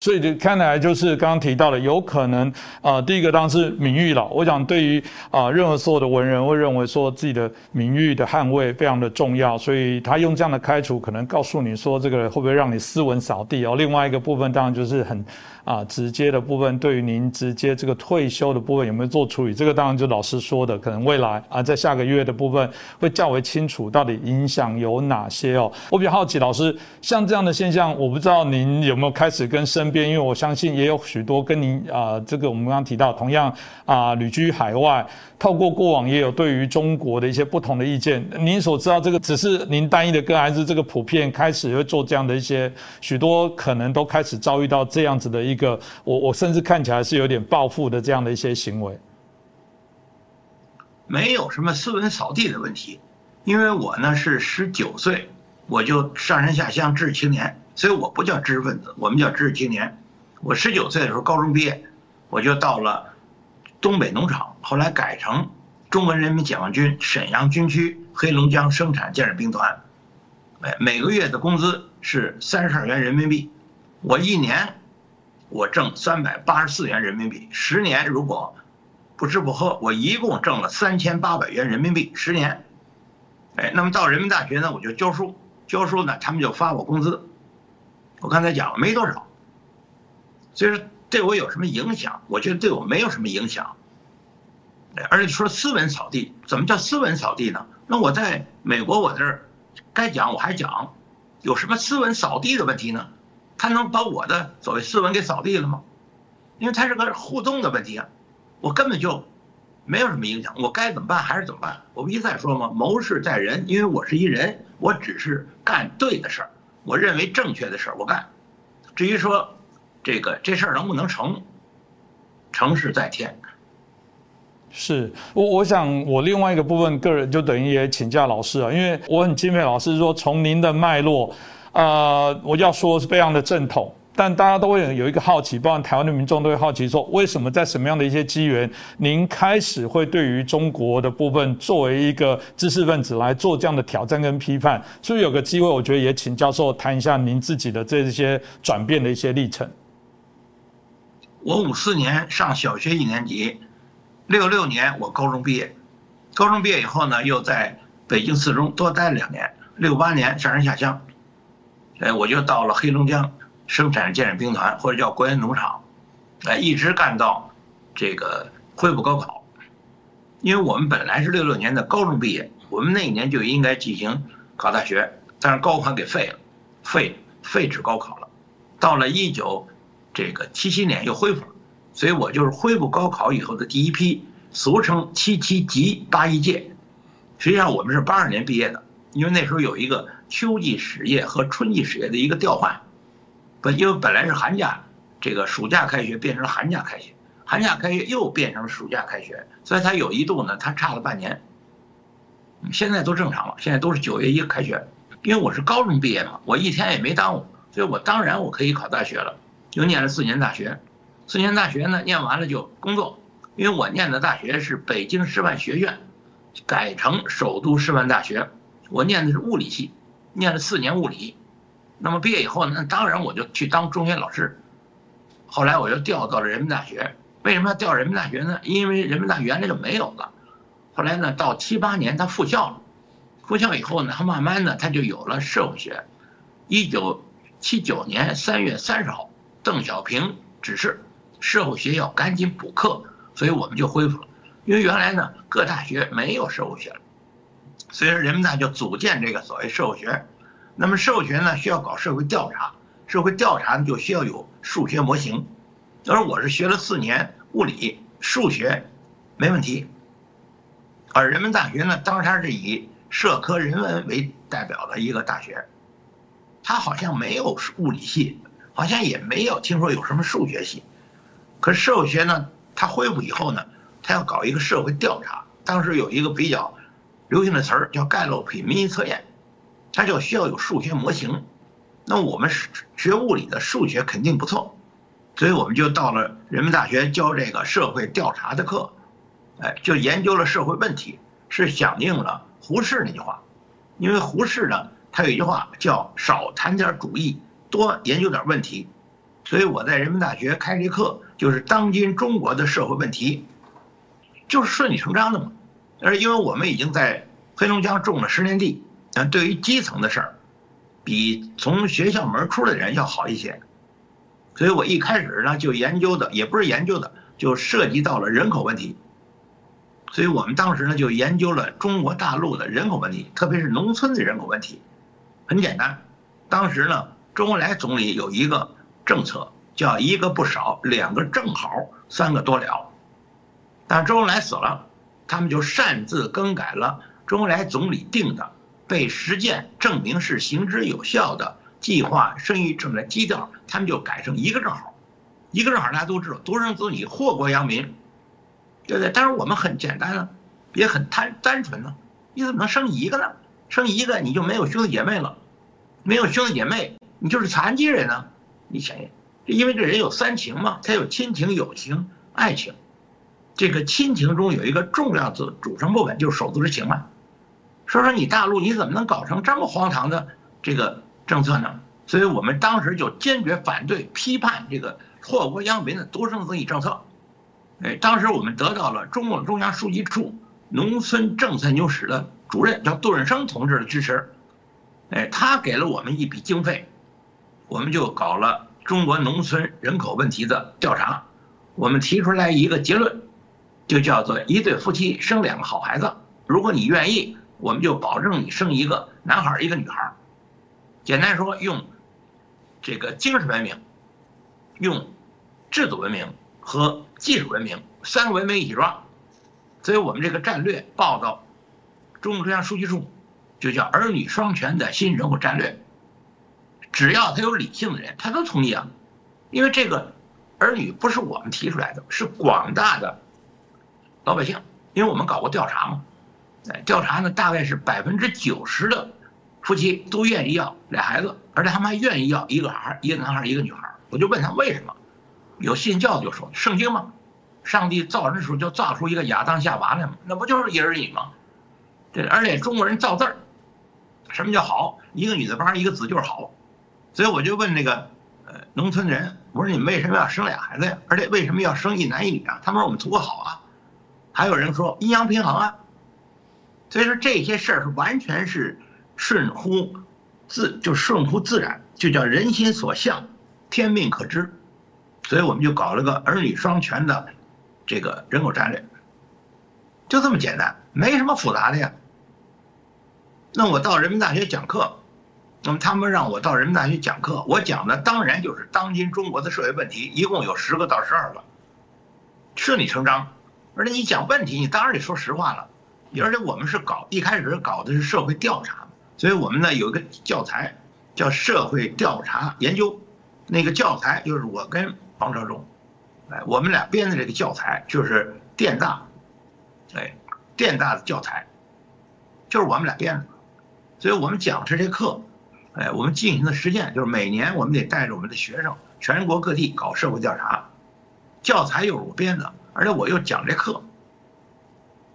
所以就看来就是刚刚提到的，有可能啊，第一个当然是名誉了。我想对于啊，任何所有的文人会认为说自己的名誉的捍卫非常的重要，所以他用这样的开除，可能告诉你说这个会不会让你斯文扫地哦。另外一个部分当然就是很。啊，直接的部分对于您直接这个退休的部分有没有做处理？这个当然就老师说的，可能未来啊，在下个月的部分会较为清楚，到底影响有哪些哦。我比较好奇，老师像这样的现象，我不知道您有没有开始跟身边，因为我相信也有许多跟您啊，这个我们刚刚提到，同样啊，旅居海外。透过过往也有对于中国的一些不同的意见，您所知道这个只是您单一的个案，还是这个普遍开始会做这样的一些许多可能都开始遭遇到这样子的一个，我我甚至看起来是有点暴富的这样的一些行为。没有什么斯文扫地的问题，因为我呢是十九岁我就上山下乡知识青年，所以我不叫知识分子，我们叫知识青年。我十九岁的时候高中毕业，我就到了。东北农场后来改成中国人民解放军沈阳军区黑龙江生产建设兵团，哎，每个月的工资是三十二元人民币，我一年我挣三百八十四元人民币，十年如果不吃不喝，我一共挣了三千八百元人民币，十年，哎，那么到人民大学呢，我就教书，教书呢，他们就发我工资，我刚才讲了没多少，所以说。对我有什么影响？我觉得对我没有什么影响。而且说斯文扫地，怎么叫斯文扫地呢？那我在美国，我这儿该讲我还讲，有什么斯文扫地的问题呢？他能把我的所谓斯文给扫地了吗？因为它是个互动的问题啊，我根本就没有什么影响。我该怎么办还是怎么办？我不一再说吗？谋事在人，因为我是一人，我只是干对的事儿，我认为正确的事儿我干。至于说。这个这事儿能不能成？成事在天。是我我想我另外一个部分个人就等于也请教老师啊，因为我很敬佩老师说从您的脉络，呃，我要说是非常的正统。但大家都会有一个好奇，包括台湾的民众都会好奇说，为什么在什么样的一些机缘，您开始会对于中国的部分作为一个知识分子来做这样的挑战跟批判？所以有个机会，我觉得也请教授谈一下您自己的这些转变的一些历程。我五四年上小学一年级，六六年我高中毕业，高中毕业以后呢，又在北京四中多待两年，六八年上山下乡，哎，我就到了黑龙江生产建设兵团，或者叫国营农场，哎，一直干到这个恢复高考，因为我们本来是六六年的高中毕业，我们那一年就应该进行考大学，但是高考给废了，废废止高考了，到了一九。这个七七年又恢复了，所以我就是恢复高考以后的第一批，俗称七七级八一届。实际上我们是八二年毕业的，因为那时候有一个秋季实业和春季实业的一个调换，本，因为本来是寒假，这个暑假开学变成了寒假开学，寒假开学又变成了暑假开学，所以它有一度呢，它差了半年。现在都正常了，现在都是九月一开学，因为我是高中毕业嘛，我一天也没耽误，所以我当然我可以考大学了。又念了四年大学，四年大学呢，念完了就工作。因为我念的大学是北京师范学院，改成首都师范大学，我念的是物理系，念了四年物理。那么毕业以后呢，当然我就去当中学老师。后来我又调到了人民大学。为什么要调人民大学呢？因为人民大学原来就没有了。后来呢，到七八年他复校了，复校以后呢，他慢慢的他就有了社会学。一九七九年三月三十号。邓小平指示社会学要赶紧补课，所以我们就恢复了。因为原来呢，各大学没有社会学了，所以说人们呢就组建这个所谓社会学。那么社会学呢需要搞社会调查，社会调查就需要有数学模型。而我是学了四年物理，数学没问题。而人民大学呢，当时它是以社科人文为代表的一个大学，它好像没有物理系。好像也没有听说有什么数学系，可是社会学呢，它恢复以后呢，它要搞一个社会调查。当时有一个比较流行的词儿叫盖洛普民意测验，它就需要有数学模型。那我们学物理的数学肯定不错，所以我们就到了人民大学教这个社会调查的课，哎，就研究了社会问题，是响应了胡适那句话，因为胡适呢，他有一句话叫少谈点主义。多研究点问题，所以我在人民大学开这课，就是当今中国的社会问题，就是顺理成章的嘛。而因为我们已经在黑龙江种了十年地，但，对于基层的事儿，比从学校门出的人要好一些。所以我一开始呢就研究的，也不是研究的，就涉及到了人口问题。所以我们当时呢就研究了中国大陆的人口问题，特别是农村的人口问题。很简单，当时呢周恩来总理有一个政策，叫一个不少，两个正好，三个多了。但周恩来死了，他们就擅自更改了周恩来总理定的、被实践证明是行之有效的计划生育政策基调，他们就改成一个正好，一个正好大家都知道，独生子女祸国殃民。对不对？但是我们很简单啊，也很单单纯呢。你怎么能生一个呢？生一个你就没有兄弟姐妹了，没有兄弟姐妹，你就是残疾人呢。你想想，因为这人有三情嘛，他有亲情、友情、爱情。这个亲情中有一个重要的组成部分就是手足之情嘛。说说你大陆你怎么能搞成这么荒唐的这个政策呢？所以我们当时就坚决反对、批判这个祸国殃民的独生子女政策。哎，当时我们得到了中共中央书记处农村政策研究室的主任叫杜润生同志的支持，哎，他给了我们一笔经费，我们就搞了中国农村人口问题的调查，我们提出来一个结论，就叫做一对夫妻生两个好孩子，如果你愿意，我们就保证你生一个男孩一个女孩简单说，用这个精神文明，用制度文明。和技术文明三个文明一起抓，所以我们这个战略报到中共中央书记处，就叫儿女双全的新人口战略。只要他有理性的人，他都同意啊，因为这个儿女不是我们提出来的，是广大的老百姓，因为我们搞过调查嘛，哎，调查呢大概是百分之九十的夫妻都愿意要俩孩子，而且他们还愿意要一个孩一个男孩一个女孩我就问他为什么。有信教的就说圣经嘛，上帝造人的时候就造出一个亚当夏娃来嘛，那不就是一儿一女吗？对而且中国人造字儿，什么叫好？一个女的帮一个子就是好，所以我就问那个呃农村人，我说你们为什么要生俩孩子呀？而且为什么要生一男一女啊？他们说我们图个好啊。还有人说阴阳平衡啊。所以说这些事儿是完全是顺乎自就顺乎自然，就叫人心所向，天命可知。所以我们就搞了个儿女双全的这个人口战略，就这么简单，没什么复杂的呀。那我到人民大学讲课，那么他们让我到人民大学讲课，我讲的当然就是当今中国的社会问题，一共有十个到十二个，顺理成章。而且你讲问题，你当然得说实话了。而且我们是搞一开始搞的是社会调查，所以我们呢有一个教材叫社会调查研究，那个教材就是我跟。王哲中，哎，我们俩编的这个教材就是电大，哎，电大的教材，就是我们俩编的，所以我们讲这些课，哎，我们进行的实践就是每年我们得带着我们的学生全国各地搞社会调查，教材又是我编的，而且我又讲这课，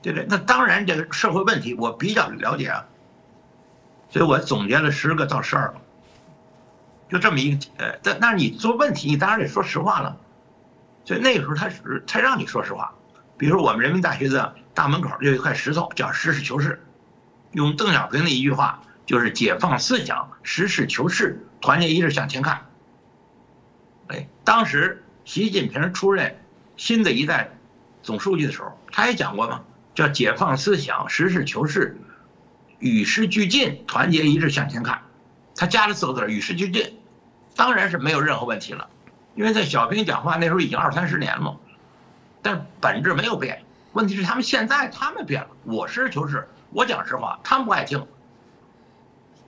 对不对？那当然这个社会问题我比较了解啊，所以我总结了十个到十二个。就这么一个，呃，但那你做问题，你当然得说实话了。所以那个时候他是他让你说实话。比如我们人民大学的大门口有一块石头，叫实事求是。用邓小平的一句话，就是解放思想，实事求是，团结一致向前看。哎，当时习近平出任新的一代总书记的时候，他也讲过嘛，叫解放思想，实事求是，与时俱进，团结一致向前看。他加了四个字与时俱进。当然是没有任何问题了，因为在小平讲话那时候已经二三十年了，但本质没有变。问题是他们现在他们变了，我实事求是，我讲实话，他们不爱听，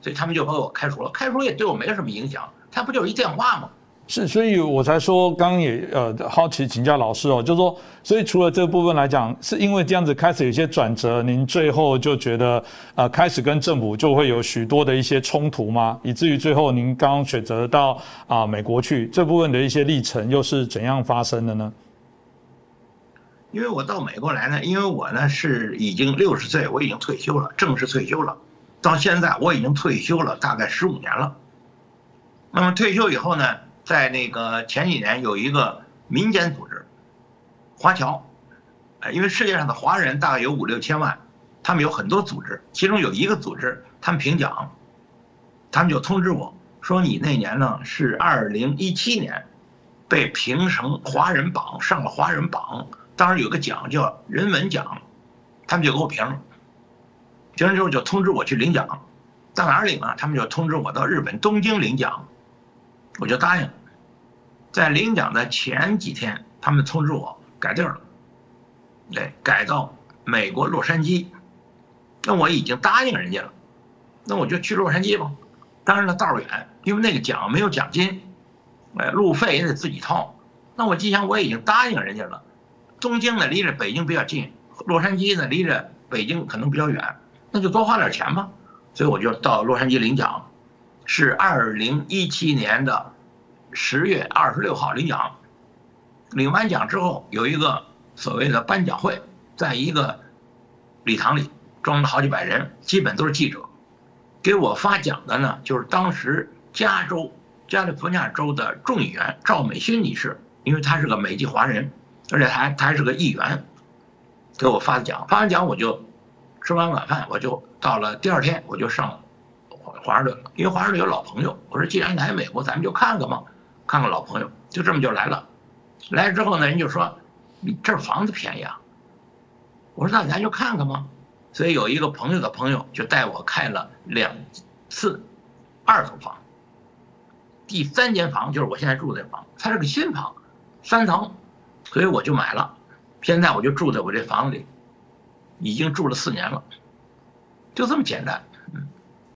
所以他们就把我开除了。开除也对我没什么影响，他不就是一电话吗？是，所以我才说，刚刚也呃好奇请教老师哦，就是说，所以除了这部分来讲，是因为这样子开始有些转折，您最后就觉得呃开始跟政府就会有许多的一些冲突吗？以至于最后您刚刚选择到啊美国去，这部分的一些历程又是怎样发生的呢？因为我到美国来呢，因为我呢是已经六十岁，我已经退休了，正式退休了，到现在我已经退休了大概十五年了。那么退休以后呢？在那个前几年有一个民间组织，华侨，呃，因为世界上的华人大概有五六千万，他们有很多组织，其中有一个组织，他们评奖，他们就通知我说你那年呢是二零一七年，被评成华人榜上了华人榜，当时有个奖叫人文奖，他们就给我评，评完之后就通知我去领奖。到哪儿领啊？他们就通知我到日本东京领奖，我就答应。在领奖的前几天，他们通知我改地儿了，对，改到美国洛杉矶。那我已经答应人家了，那我就去洛杉矶吧。当然了，道远，因为那个奖没有奖金，哎，路费也得自己掏。那我既然我已经答应人家了，东京呢离着北京比较近，洛杉矶呢离着北京可能比较远，那就多花点钱吧。所以我就到洛杉矶领奖，是二零一七年的十月二十六号领奖。领完奖之后，有一个所谓的颁奖会，在一个礼堂里，装了好几百人，基本都是记者。给我发奖的呢，就是当时加州加利福尼亚州的众议员赵美心女士，因为她是个美籍华人，而且还她还是个议员，给我发的奖。发完奖我就。吃完晚饭，我就到了第二天，我就上华盛顿。因为华盛顿有老朋友，我说既然来美国，咱们就看看嘛，看看老朋友，就这么就来了。来了之后呢，人就说：“你这房子便宜啊。”我说：“那咱就看看嘛。”所以有一个朋友的朋友就带我看了两次二层房。第三间房就是我现在住的房，它是个新房，三层，所以我就买了。现在我就住在我这房子里。已经住了四年了，就这么简单。